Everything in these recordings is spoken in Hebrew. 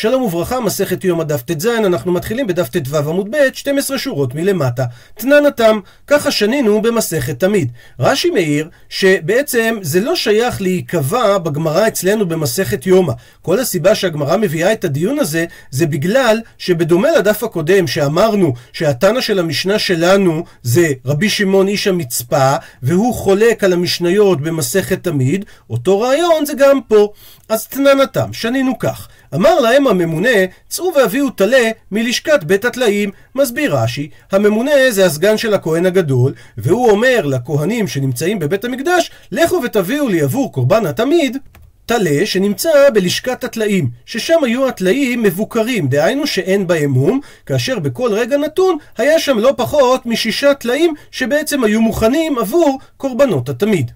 שלום וברכה, מסכת יום הדף ט"ז, אנחנו מתחילים בדף ט"ו עמוד ב', 12 שורות מלמטה. תנן התם, ככה שנינו במסכת תמיד. רש"י מעיר שבעצם זה לא שייך להיקבע בגמרא אצלנו במסכת יומא. כל הסיבה שהגמרא מביאה את הדיון הזה, זה בגלל שבדומה לדף הקודם שאמרנו שהתנא של המשנה שלנו זה רבי שמעון איש המצפה, והוא חולק על המשניות במסכת תמיד, אותו רעיון זה גם פה. אז תנן התם, שנינו כך. אמר להם הממונה, צאו והביאו טלה מלשכת בית הטלאים. מסביר רש"י, הממונה זה הסגן של הכהן הגדול, והוא אומר לכהנים שנמצאים בבית המקדש, לכו ותביאו לי עבור קורבן התמיד. טלה שנמצא בלשכת הטלאים, ששם היו הטלאים מבוקרים, דהיינו שאין בהם מום, כאשר בכל רגע נתון היה שם לא פחות משישה טלאים שבעצם היו מוכנים עבור קורבנות התמיד.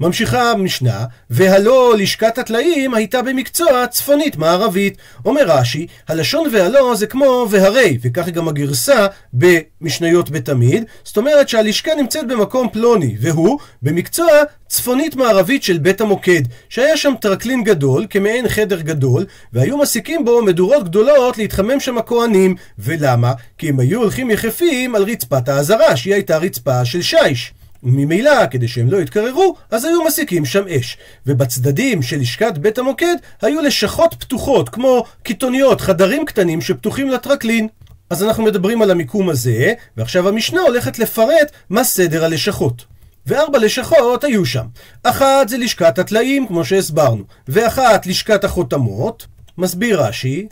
ממשיכה המשנה, והלא לשכת הטלאים הייתה במקצוע צפונית מערבית. אומר רש"י, הלשון והלא זה כמו והרי, וכך גם הגרסה במשניות בתמיד, זאת אומרת שהלשכה נמצאת במקום פלוני, והוא במקצוע צפונית מערבית של בית המוקד, שהיה שם טרקלין גדול, כמעין חדר גדול, והיו מסיקים בו מדורות גדולות להתחמם שם הכוהנים. ולמה? כי הם היו הולכים יחפים על רצפת האזהרה, שהיא הייתה רצפה של שיש. וממילא, כדי שהם לא יתקררו, אז היו מסיקים שם אש. ובצדדים של לשכת בית המוקד היו לשכות פתוחות, כמו קיתוניות, חדרים קטנים שפתוחים לטרקלין. אז אנחנו מדברים על המיקום הזה, ועכשיו המשנה הולכת לפרט מה סדר הלשכות. וארבע לשכות היו שם. אחת זה לשכת הטלאים, כמו שהסברנו, ואחת לשכת החותמות. מסביר רש"י,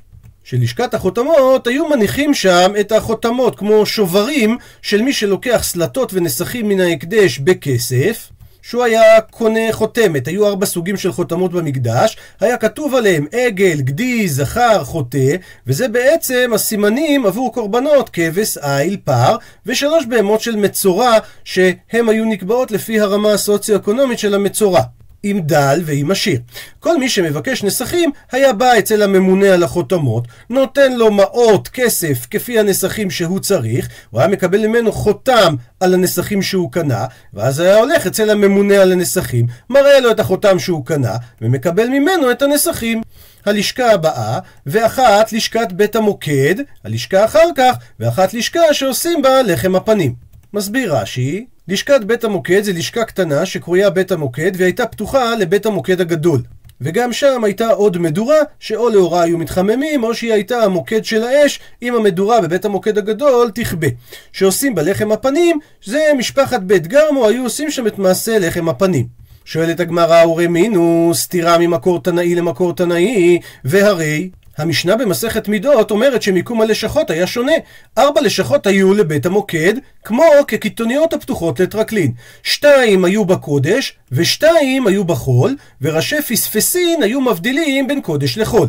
שלשכת החותמות היו מניחים שם את החותמות כמו שוברים של מי שלוקח סלטות ונסכים מן ההקדש בכסף. שהוא היה קונה חותמת, היו ארבע סוגים של חותמות במקדש, היה כתוב עליהם עגל, גדי, זכר, חוטא, וזה בעצם הסימנים עבור קורבנות, כבש, איל, פר, ושלוש בהמות של מצורע, שהן היו נקבעות לפי הרמה הסוציו-אקונומית של המצורע. עם דל ועם עשיר. כל מי שמבקש נסכים היה בא אצל הממונה על החותמות, נותן לו מעות כסף כפי הנסכים שהוא צריך, הוא היה מקבל ממנו חותם על הנסכים שהוא קנה, ואז היה הולך אצל הממונה על הנסכים, מראה לו את החותם שהוא קנה, ומקבל ממנו את הנסכים. הלשכה הבאה, ואחת לשכת בית המוקד, הלשכה אחר כך, ואחת לשכה שעושים בה לחם הפנים. מסביר רש"י, לשכת בית המוקד זה לשכה קטנה שקרויה בית המוקד והיא הייתה פתוחה לבית המוקד הגדול. וגם שם הייתה עוד מדורה, שאו לאורה היו מתחממים, או שהיא הייתה המוקד של האש, אם המדורה בבית המוקד הגדול תכבה. שעושים בלחם הפנים, זה משפחת בית גרמו, היו עושים שם את מעשה לחם הפנים. שואלת הגמרא, ורמינו, סתירה ממקור תנאי למקור תנאי, והרי המשנה במסכת מידות אומרת שמיקום הלשכות היה שונה. ארבע לשכות היו לבית המוקד, כמו כקיתוניות הפתוחות לטרקלין. שתיים היו בקודש, ושתיים היו בחול, וראשי פספסין היו מבדילים בין קודש לחול.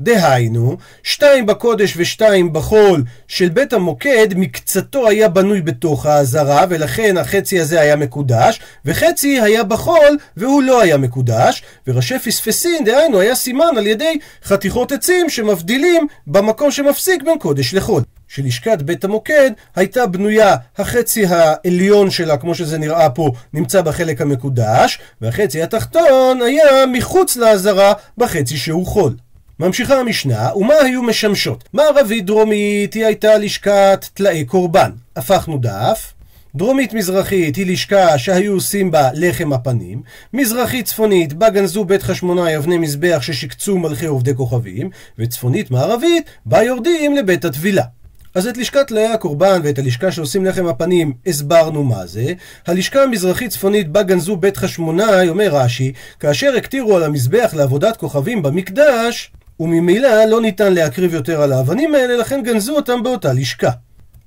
דהיינו, שתיים בקודש ושתיים בחול של בית המוקד, מקצתו היה בנוי בתוך העזרה, ולכן החצי הזה היה מקודש, וחצי היה בחול, והוא לא היה מקודש, וראשי פספסין, דהיינו, היה סימן על ידי חתיכות עצים שמבדילים במקום שמפסיק בין קודש לחול. שלשכת בית המוקד הייתה בנויה, החצי העליון שלה, כמו שזה נראה פה, נמצא בחלק המקודש, והחצי התחתון היה מחוץ לעזרה בחצי שהוא חול. ממשיכה המשנה, ומה היו משמשות? מערבית דרומית היא הייתה לשכת טלאי קורבן. הפכנו דף. דרומית מזרחית היא לשכה שהיו עושים בה לחם הפנים, מזרחית צפונית בה גנזו בית חשמונאי אבני מזבח ששיקצו מלכי עובדי כוכבים, וצפונית מערבית בה יורדים לבית הטבילה. אז את לשכת טלאי הקורבן ואת הלשכה שעושים לחם הפנים הסברנו מה זה. הלשכה המזרחית-צפונית בה גנזו בית חשמונאי, אומר רש"י, כאשר הקטירו על המזבח לעבודת כוכבים במקדש, וממילא לא ניתן להקריב יותר על האבנים האלה, לכן גנזו אותם באותה לשכה.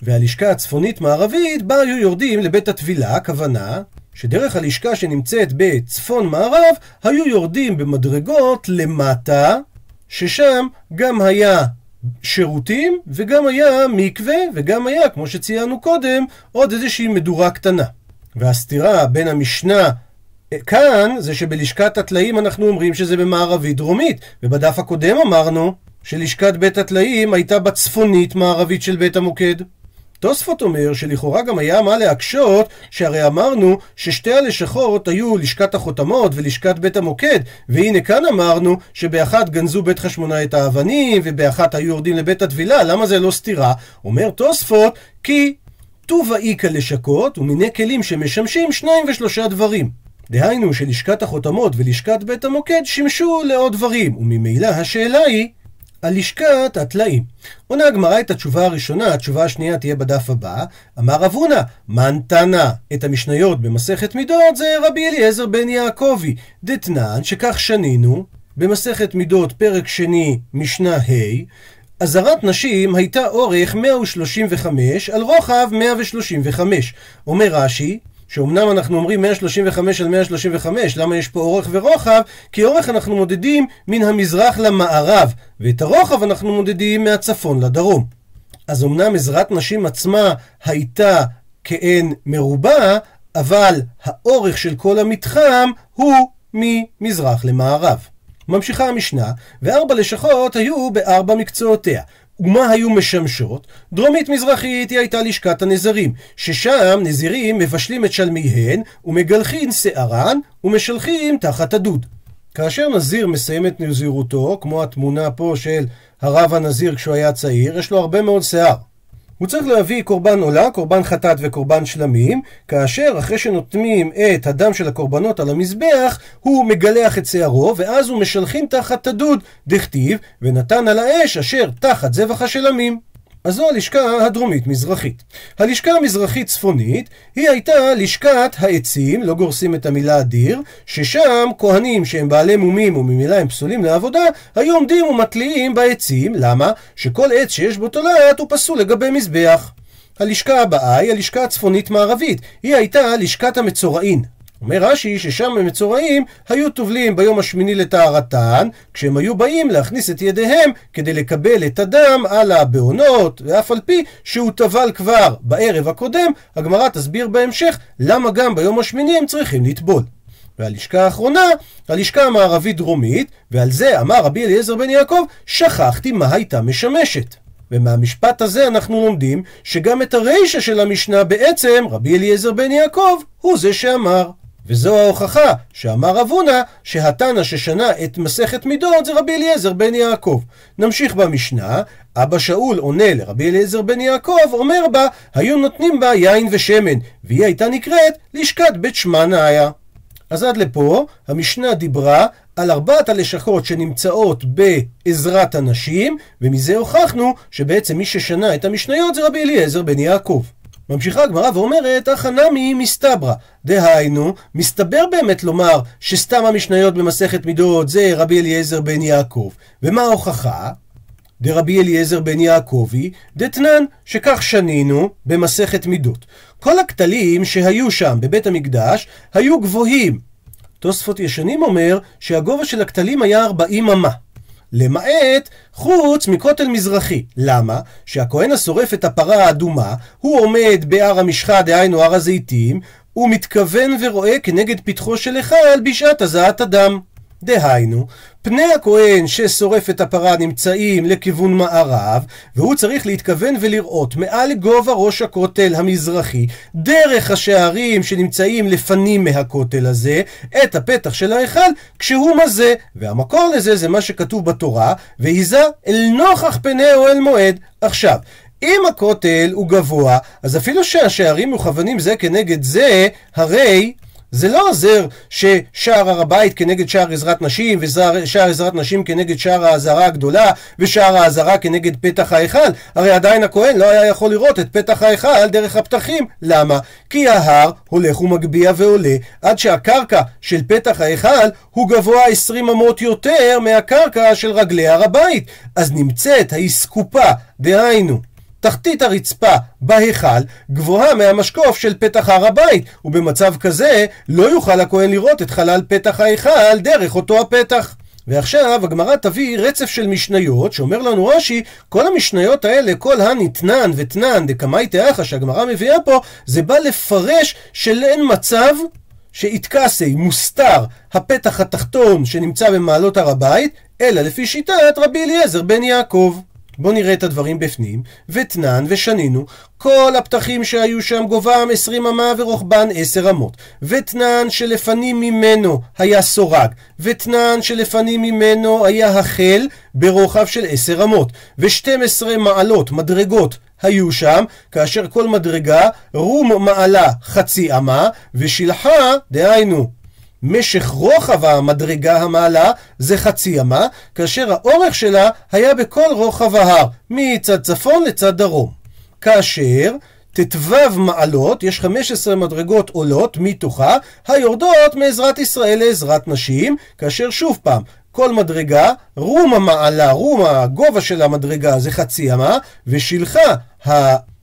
והלשכה הצפונית-מערבית, בה היו יורדים לבית הטבילה, הכוונה שדרך הלשכה שנמצאת בצפון מערב, היו יורדים במדרגות למטה, ששם גם היה שירותים, וגם היה מקווה, וגם היה, כמו שציינו קודם, עוד איזושהי מדורה קטנה. והסתירה בין המשנה כאן זה שבלשכת הטלאים אנחנו אומרים שזה במערבית דרומית, ובדף הקודם אמרנו שלשכת בית הטלאים הייתה בצפונית מערבית של בית המוקד. תוספות אומר שלכאורה גם היה מה להקשות, שהרי אמרנו ששתי הלשכות היו לשכת החותמות ולשכת בית המוקד, והנה כאן אמרנו שבאחת גנזו בית חשמונאי את האבנים, ובאחת היו יורדים לבית הטבילה, למה זה לא סתירה? אומר תוספות, כי טובה איכא לשכות, ומיני כלים שמשמשים שניים ושלושה דברים. דהיינו שלשכת החותמות ולשכת בית המוקד שימשו לעוד דברים, וממילא השאלה היא על לשכת הטלאים. עונה הגמרא את התשובה הראשונה, התשובה השנייה תהיה בדף הבא. אמר רב הונא, מן תנא את המשניות במסכת מידות זה רבי אליעזר בן יעקבי. דתנן, שכך שנינו, במסכת מידות פרק שני, משנה ה', אזהרת נשים הייתה אורך 135 על רוחב 135. אומר רש"י, שאומנם אנחנו אומרים 135 על 135, למה יש פה אורך ורוחב? כי אורך אנחנו מודדים מן המזרח למערב, ואת הרוחב אנחנו מודדים מהצפון לדרום. אז אמנם עזרת נשים עצמה הייתה כאין מרובע, אבל האורך של כל המתחם הוא ממזרח למערב. ממשיכה המשנה, וארבע לשכות היו בארבע מקצועותיה. ומה היו משמשות? דרומית מזרחית היא הייתה לשכת הנזרים, ששם נזירים מבשלים את שלמיהן ומגלחין שערן ומשלחים תחת הדוד. כאשר נזיר מסיים את נזירותו, כמו התמונה פה של הרב הנזיר כשהוא היה צעיר, יש לו הרבה מאוד שיער. הוא צריך להביא קורבן עולה, קורבן חטאת וקורבן שלמים, כאשר אחרי שנותנים את הדם של הקורבנות על המזבח, הוא מגלח את שערו, ואז הוא משלחין תחת הדוד, דכתיב, ונתן על האש אשר תחת זבח השלמים. אז זו הלשכה הדרומית-מזרחית. הלשכה המזרחית-צפונית היא הייתה לשכת העצים, לא גורסים את המילה אדיר, ששם כהנים שהם בעלי מומים וממילא הם פסולים לעבודה, היו עומדים ומתליעים בעצים, למה? שכל עץ שיש בו תולעת הוא פסול לגבי מזבח. הלשכה הבאה היא הלשכה הצפונית-מערבית, היא הייתה לשכת המצורעין. אומר רש"י ששם המצורעים היו טובלים ביום השמיני לטהרתן, כשהם היו באים להכניס את ידיהם כדי לקבל את הדם על הבעונות, ואף על פי שהוא טבל כבר בערב הקודם, הגמרא תסביר בהמשך למה גם ביום השמיני הם צריכים לטבול. והלשכה האחרונה, הלשכה המערבית-דרומית, ועל זה אמר רבי אליעזר בן יעקב, שכחתי מה הייתה משמשת. ומהמשפט הזה אנחנו לומדים שגם את הרישא של המשנה בעצם רבי אליעזר בן יעקב הוא זה שאמר. וזו ההוכחה שאמר רב הונא שהתנא ששנה את מסכת מידות זה רבי אליעזר בן יעקב. נמשיך במשנה, אבא שאול עונה לרבי אליעזר בן יעקב, אומר בה, היו נותנים בה יין ושמן, והיא הייתה נקראת לשכת בית שמעניה. אז עד לפה המשנה דיברה על ארבעת הלשכות שנמצאות בעזרת הנשים, ומזה הוכחנו שבעצם מי ששנה את המשניות זה רבי אליעזר בן יעקב. ממשיכה הגמרא ואומרת, החנמי מסתברא. דהיינו, מסתבר באמת לומר שסתם המשניות במסכת מידות זה רבי אליעזר בן יעקב. ומה ההוכחה? דרבי אליעזר בן יעקבי, דתנן, שכך שנינו במסכת מידות. כל הכתלים שהיו שם בבית המקדש היו גבוהים. תוספות ישנים אומר שהגובה של הכתלים היה 40 אמה. למעט חוץ מכותל מזרחי. למה? שהכהן השורף את הפרה האדומה, הוא עומד בהר המשחה, דהיינו הר הזיתים, הוא מתכוון ורואה כנגד פתחו של היכל בשעת הזעת הדם. דהיינו, פני הכהן ששורף את הפרה נמצאים לכיוון מערב, והוא צריך להתכוון ולראות מעל גובה ראש הכותל המזרחי, דרך השערים שנמצאים לפנים מהכותל הזה, את הפתח של ההיכל, כשהוא מזה. והמקור לזה זה מה שכתוב בתורה, והיזה אל נוכח פני אוהל מועד. עכשיו, אם הכותל הוא גבוה, אז אפילו שהשערים מכוונים זה כנגד זה, הרי זה לא עוזר ששער הר הבית כנגד שער עזרת נשים, ושער עזרת נשים כנגד שער האזהרה הגדולה, ושער האזהרה כנגד פתח ההיכל. הרי עדיין הכהן לא היה יכול לראות את פתח ההיכל דרך הפתחים. למה? כי ההר הולך ומגביה ועולה, עד שהקרקע של פתח ההיכל הוא גבוה 20 אמות יותר מהקרקע של רגלי הר הבית. אז נמצאת האסקופה, דהיינו, תחתית הרצפה בהיכל גבוהה מהמשקוף של פתח הר הבית, ובמצב כזה לא יוכל הכהן לראות את חלל פתח ההיכל דרך אותו הפתח. ועכשיו הגמרא תביא רצף של משניות, שאומר לנו רש"י, כל המשניות האלה, כל הנתנן ותנן דקמאי תאחה שהגמרא מביאה פה, זה בא לפרש שלאין מצב שאיתקסי מוסתר הפתח התחתון שנמצא במעלות הר הבית, אלא לפי שיטת רבי אליעזר בן יעקב. בואו נראה את הדברים בפנים. ותנן ושנינו, כל הפתחים שהיו שם גובהם עשרים אמה ורוחבן עשר אמות. ותנן שלפנים ממנו היה סורג. ותנן שלפנים ממנו היה החל ברוחב של עשר אמות. ושתים עשרה מעלות, מדרגות, היו שם, כאשר כל מדרגה רום מעלה חצי אמה, ושלחה, דהיינו משך רוחב המדרגה המעלה זה חצי אמה, כאשר האורך שלה היה בכל רוחב ההר, מצד צפון לצד דרום. כאשר ט"ו מעלות, יש 15 מדרגות עולות מתוכה, היורדות מעזרת ישראל לעזרת נשים, כאשר שוב פעם, כל מדרגה, רום המעלה, רום הגובה של המדרגה זה חצי אמה, ושלחה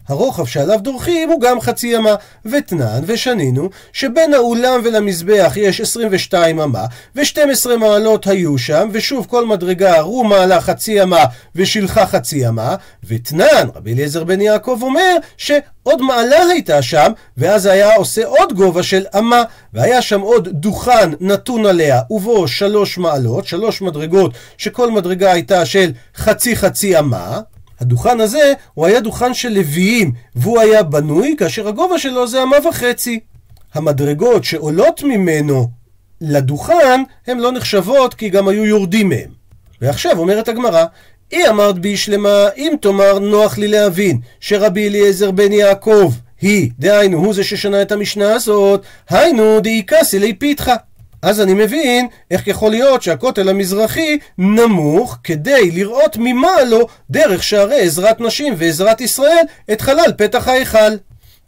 הרוחב שעליו דורכים הוא גם חצי אמה, ותנן ושנינו שבין האולם ולמזבח יש 22 אמה, ו-12 מעלות היו שם, ושוב כל מדרגה רו מעלה חצי אמה ושילחה חצי אמה, ותנן, רבי אליעזר בן יעקב אומר שעוד מעלה הייתה שם, ואז היה עושה עוד גובה של אמה, והיה שם עוד דוכן נתון עליה, ובו שלוש מעלות, שלוש מדרגות, שכל מדרגה הייתה של חצי חצי אמה, הדוכן הזה הוא היה דוכן של לוויים, והוא היה בנוי כאשר הגובה שלו זה אמה וחצי. המדרגות שעולות ממנו לדוכן, הן לא נחשבות כי גם היו יורדים מהם. ועכשיו אומרת הגמרא, אי אמרת בי שלמה, אם תאמר נוח לי להבין שרבי אליעזר בן יעקב היא, דהיינו, הוא זה ששנה את המשנה הזאת, היינו דאיקסי לי פיתחה. אז אני מבין איך יכול להיות שהכותל המזרחי נמוך כדי לראות ממעלו דרך שערי עזרת נשים ועזרת ישראל את חלל פתח ההיכל.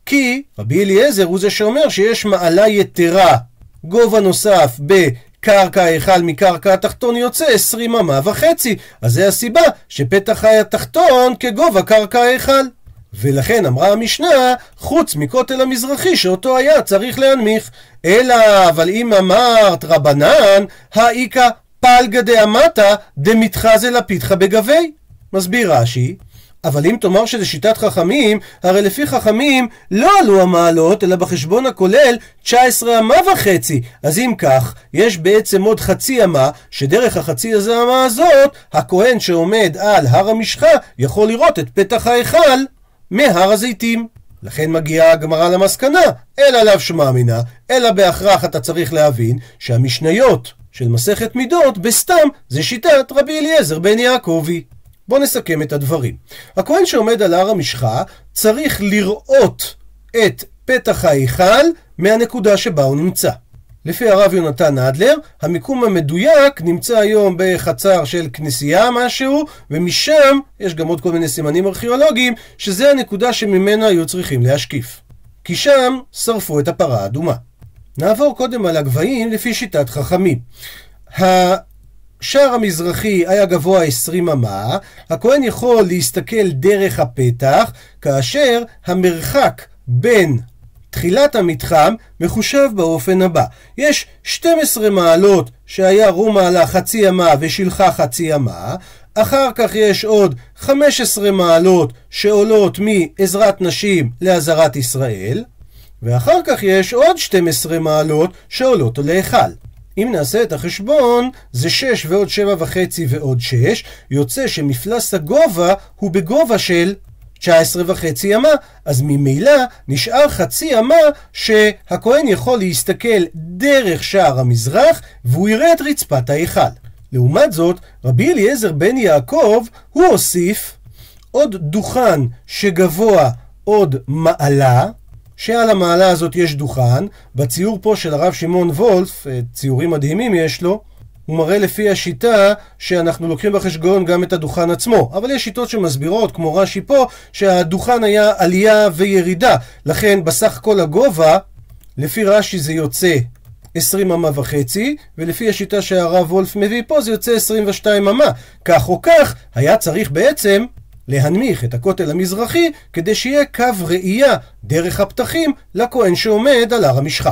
כי רבי אליעזר הוא זה שאומר שיש מעלה יתרה, גובה נוסף בקרקע ההיכל מקרקע התחתון יוצא עשרים אמה וחצי. אז זה הסיבה שפתח התחתון כגובה קרקע ההיכל. ולכן אמרה המשנה, חוץ מכותל המזרחי שאותו היה צריך להנמיך. אלא, אבל אם אמרת רבנן, האיכא פלגא דאמתא דמתחזה לפיתחא בגבי. מסביר רש"י, אבל אם תאמר שזה שיטת חכמים, הרי לפי חכמים לא עלו המעלות, אלא בחשבון הכולל 19 אמה וחצי. אז אם כך, יש בעצם עוד חצי אמה, שדרך החצי הזה אמה הזאת, הכהן שעומד על הר המשחה יכול לראות את פתח ההיכל מהר הזיתים. לכן מגיעה הגמרא למסקנה, אלא לאו שמע מינה, אלא בהכרח אתה צריך להבין שהמשניות של מסכת מידות בסתם זה שיטת רבי אליעזר בן יעקבי. בואו נסכם את הדברים. הכהן שעומד על הר המשחה צריך לראות את פתח ההיכל מהנקודה שבה הוא נמצא. לפי הרב יונתן אדלר, המיקום המדויק נמצא היום בחצר של כנסייה משהו, ומשם יש גם עוד כל מיני סימנים ארכיאולוגיים, שזה הנקודה שממנה היו צריכים להשקיף. כי שם שרפו את הפרה האדומה. נעבור קודם על הגבהים לפי שיטת חכמים. השער המזרחי היה גבוה 20 אמה, הכהן יכול להסתכל דרך הפתח, כאשר המרחק בין תחילת המתחם מחושב באופן הבא. יש 12 מעלות שהיה רום מעלה חצי אמה ושלחה חצי אמה, אחר כך יש עוד 15 מעלות שעולות מעזרת נשים לעזרת ישראל, ואחר כך יש עוד 12 מעלות שעולות להיכל. אם נעשה את החשבון, זה 6 ועוד 7 וחצי ועוד 6, יוצא שמפלס הגובה הוא בגובה של 19 וחצי אמה, אז ממילא נשאר חצי אמה שהכהן יכול להסתכל דרך שער המזרח והוא יראה את רצפת ההיכל. לעומת זאת, רבי אליעזר בן יעקב, הוא הוסיף עוד דוכן שגבוה עוד מעלה, שעל המעלה הזאת יש דוכן, בציור פה של הרב שמעון וולף, ציורים מדהימים יש לו, הוא מראה לפי השיטה שאנחנו לוקחים בחשבון גם את הדוכן עצמו. אבל יש שיטות שמסבירות, כמו רש"י פה, שהדוכן היה עלייה וירידה. לכן בסך כל הגובה, לפי רש"י זה יוצא 20 אמה וחצי, ולפי השיטה שהרב וולף מביא פה זה יוצא 22 אמה. כך או כך, היה צריך בעצם להנמיך את הכותל המזרחי כדי שיהיה קו ראייה דרך הפתחים לכהן שעומד על הר המשחה.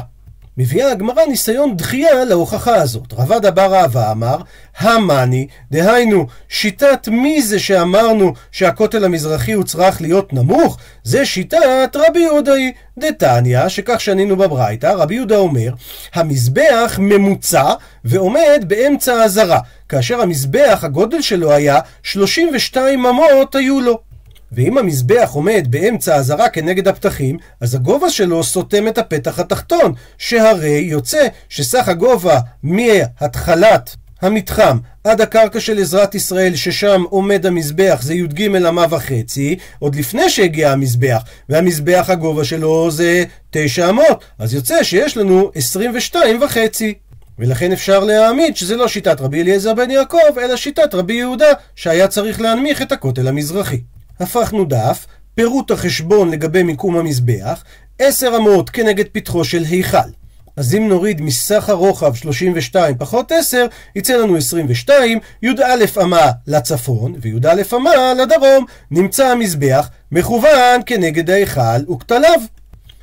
מביאה הגמרא ניסיון דחייה להוכחה הזאת. רבד אבר אהבה אמר, המאני, דהיינו, שיטת מי זה שאמרנו שהכותל המזרחי הוא צריך להיות נמוך? זה שיטת רבי יהודה היא. דתניא, שכך שנינו בברייתא, רבי יהודה אומר, המזבח ממוצע ועומד באמצע הזרה, כאשר המזבח, הגודל שלו היה 32 אמות היו לו. ואם המזבח עומד באמצע הזרה כנגד הפתחים, אז הגובה שלו סותם את הפתח התחתון, שהרי יוצא שסך הגובה מהתחלת המתחם עד הקרקע של עזרת ישראל ששם עומד המזבח זה י"ג אמה וחצי עוד לפני שהגיע המזבח והמזבח הגובה שלו זה תשע אמות אז יוצא שיש לנו עשרים ושתיים וחצי. ולכן אפשר להעמיד שזה לא שיטת רבי אליעזר בן יעקב אלא שיטת רבי יהודה שהיה צריך להנמיך את הכותל המזרחי הפכנו דף, פירוט החשבון לגבי מיקום המזבח, עשר אמות כנגד פתחו של היכל. אז אם נוריד מסך הרוחב 32 פחות 10, יצא לנו 22, י"א אמה לצפון וי"א אמה לדרום. נמצא המזבח מכוון כנגד ההיכל וכתליו.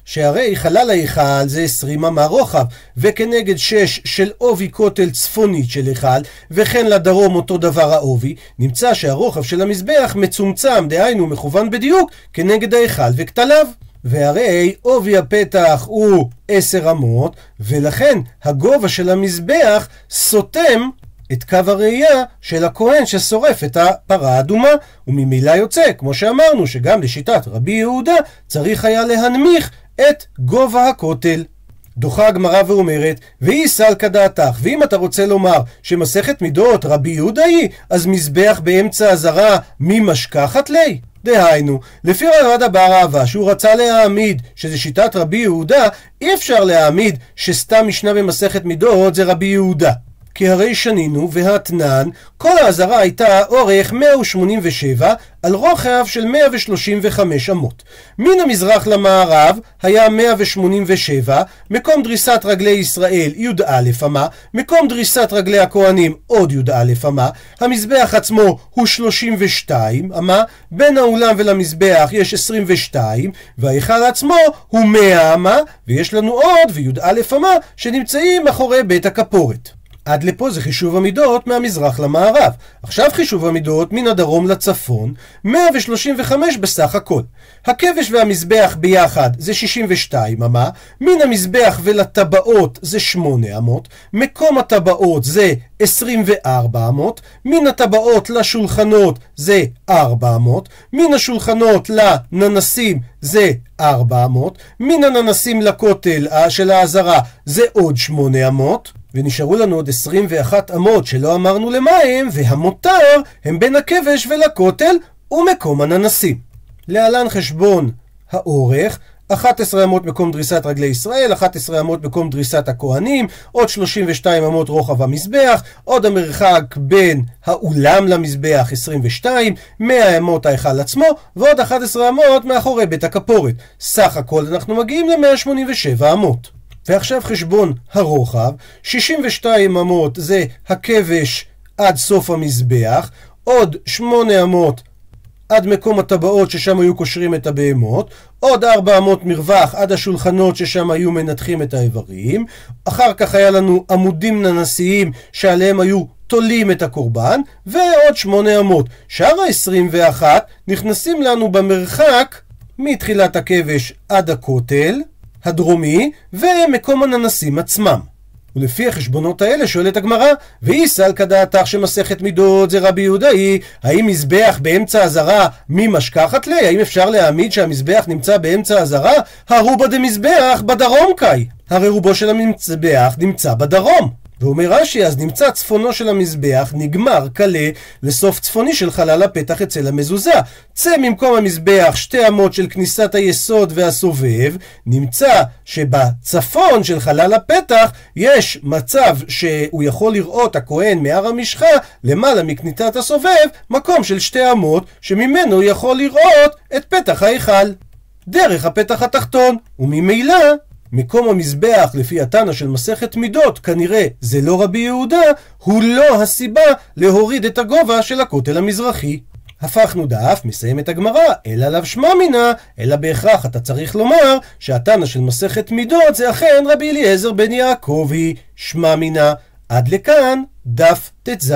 שהרי חלל ההיכל זה 20 אמה רוחב, וכנגד 6 של עובי כותל צפונית של היכל, וכן לדרום אותו דבר העובי, נמצא שהרוחב של המזבח מצומצם, דהיינו מכוון בדיוק, כנגד ההיכל וכתליו. והרי עובי הפתח הוא 10 אמות, ולכן הגובה של המזבח סותם את קו הראייה של הכהן ששורף את הפרה האדומה, וממילא יוצא, כמו שאמרנו, שגם לשיטת רבי יהודה צריך היה להנמיך את גובה הכותל. דוחה הגמרא ואומרת, והיא סלקא דעתך, ואם אתה רוצה לומר שמסכת מידות רבי יהודה היא, אז מזבח באמצע הזרה מי משכחת לי? דהיינו, לפי רבד אבר אהבה שהוא רצה להעמיד שזה שיטת רבי יהודה, אי אפשר להעמיד שסתם משנה במסכת מידות זה רבי יהודה. כי הרי שנינו והתנן, כל האזהרה הייתה אורך 187 על רוחב של 135 אמות. מן המזרח למערב היה 187, מקום דריסת רגלי ישראל י"א אמה, מקום דריסת רגלי הכהנים עוד י"א אמה, המזבח עצמו הוא 32 אמה, בין האולם ולמזבח יש 22, וההיכל עצמו הוא 100 אמה, ויש לנו עוד וי"א אמה שנמצאים מאחורי בית הכפורת. עד לפה זה חישוב המידות מהמזרח למערב. עכשיו חישוב המידות מן הדרום לצפון, 135 בסך הכל. הכבש והמזבח ביחד זה 62 אמה, מן המזבח ולטבעות זה 8 אמות, מקום הטבעות זה 24 אמות, מן הטבעות לשולחנות זה 4 אמות, מן השולחנות לננסים זה 4 אמות, מן הננסים לכותל אה, של העזרה זה עוד 8 אמות. ונשארו לנו עוד 21 אמות שלא אמרנו למה הם, והמותר הם בין הכבש ולכותל ומקום הננסים. להלן חשבון האורך, 11 אמות מקום דריסת רגלי ישראל, 11 אמות מקום דריסת הכהנים, עוד 32 אמות רוחב המזבח, עוד המרחק בין האולם למזבח 22, 100 אמות ההיכל עצמו, ועוד 11 אמות מאחורי בית הכפורת. סך הכל אנחנו מגיעים ל-187 אמות. ועכשיו חשבון הרוחב, 62 אמות זה הכבש עד סוף המזבח, עוד 8 אמות עד מקום הטבעות ששם היו קושרים את הבהמות, עוד 400 מרווח עד השולחנות ששם היו מנתחים את האיברים, אחר כך היה לנו עמודים ננסיים שעליהם היו תולים את הקורבן, ועוד 800. שאר ה-21 נכנסים לנו במרחק מתחילת הכבש עד הכותל, הדרומי ומקום הננסים עצמם. ולפי החשבונות האלה שואלת הגמרא, ואי סלקא דעתך שמסכת מידות זה רבי יהודאי, האם מזבח באמצע הזרה מי משכחת לי? האם אפשר להעמיד שהמזבח נמצא באמצע הזרה? הרובה דמזבח בדרום קאי. הרי רובו של המזבח נמצא בדרום. ואומר רש"י, אז נמצא צפונו של המזבח, נגמר קלה לסוף צפוני של חלל הפתח אצל המזוזה. צא ממקום המזבח שתי אמות של כניסת היסוד והסובב, נמצא שבצפון של חלל הפתח יש מצב שהוא יכול לראות הכהן מהר המשחה למעלה מכניסת הסובב, מקום של שתי אמות שממנו יכול לראות את פתח ההיכל. דרך הפתח התחתון, וממילא מקום המזבח לפי התנא של מסכת מידות, כנראה זה לא רבי יהודה, הוא לא הסיבה להוריד את הגובה של הכותל המזרחי. הפכנו דף, מסיים את הגמרא, אלא לאו שמע מינה, אלא בהכרח אתה צריך לומר שהתנא של מסכת מידות זה אכן רבי אליעזר בן יעקבי, שמע מינה. עד לכאן דף ט"ז.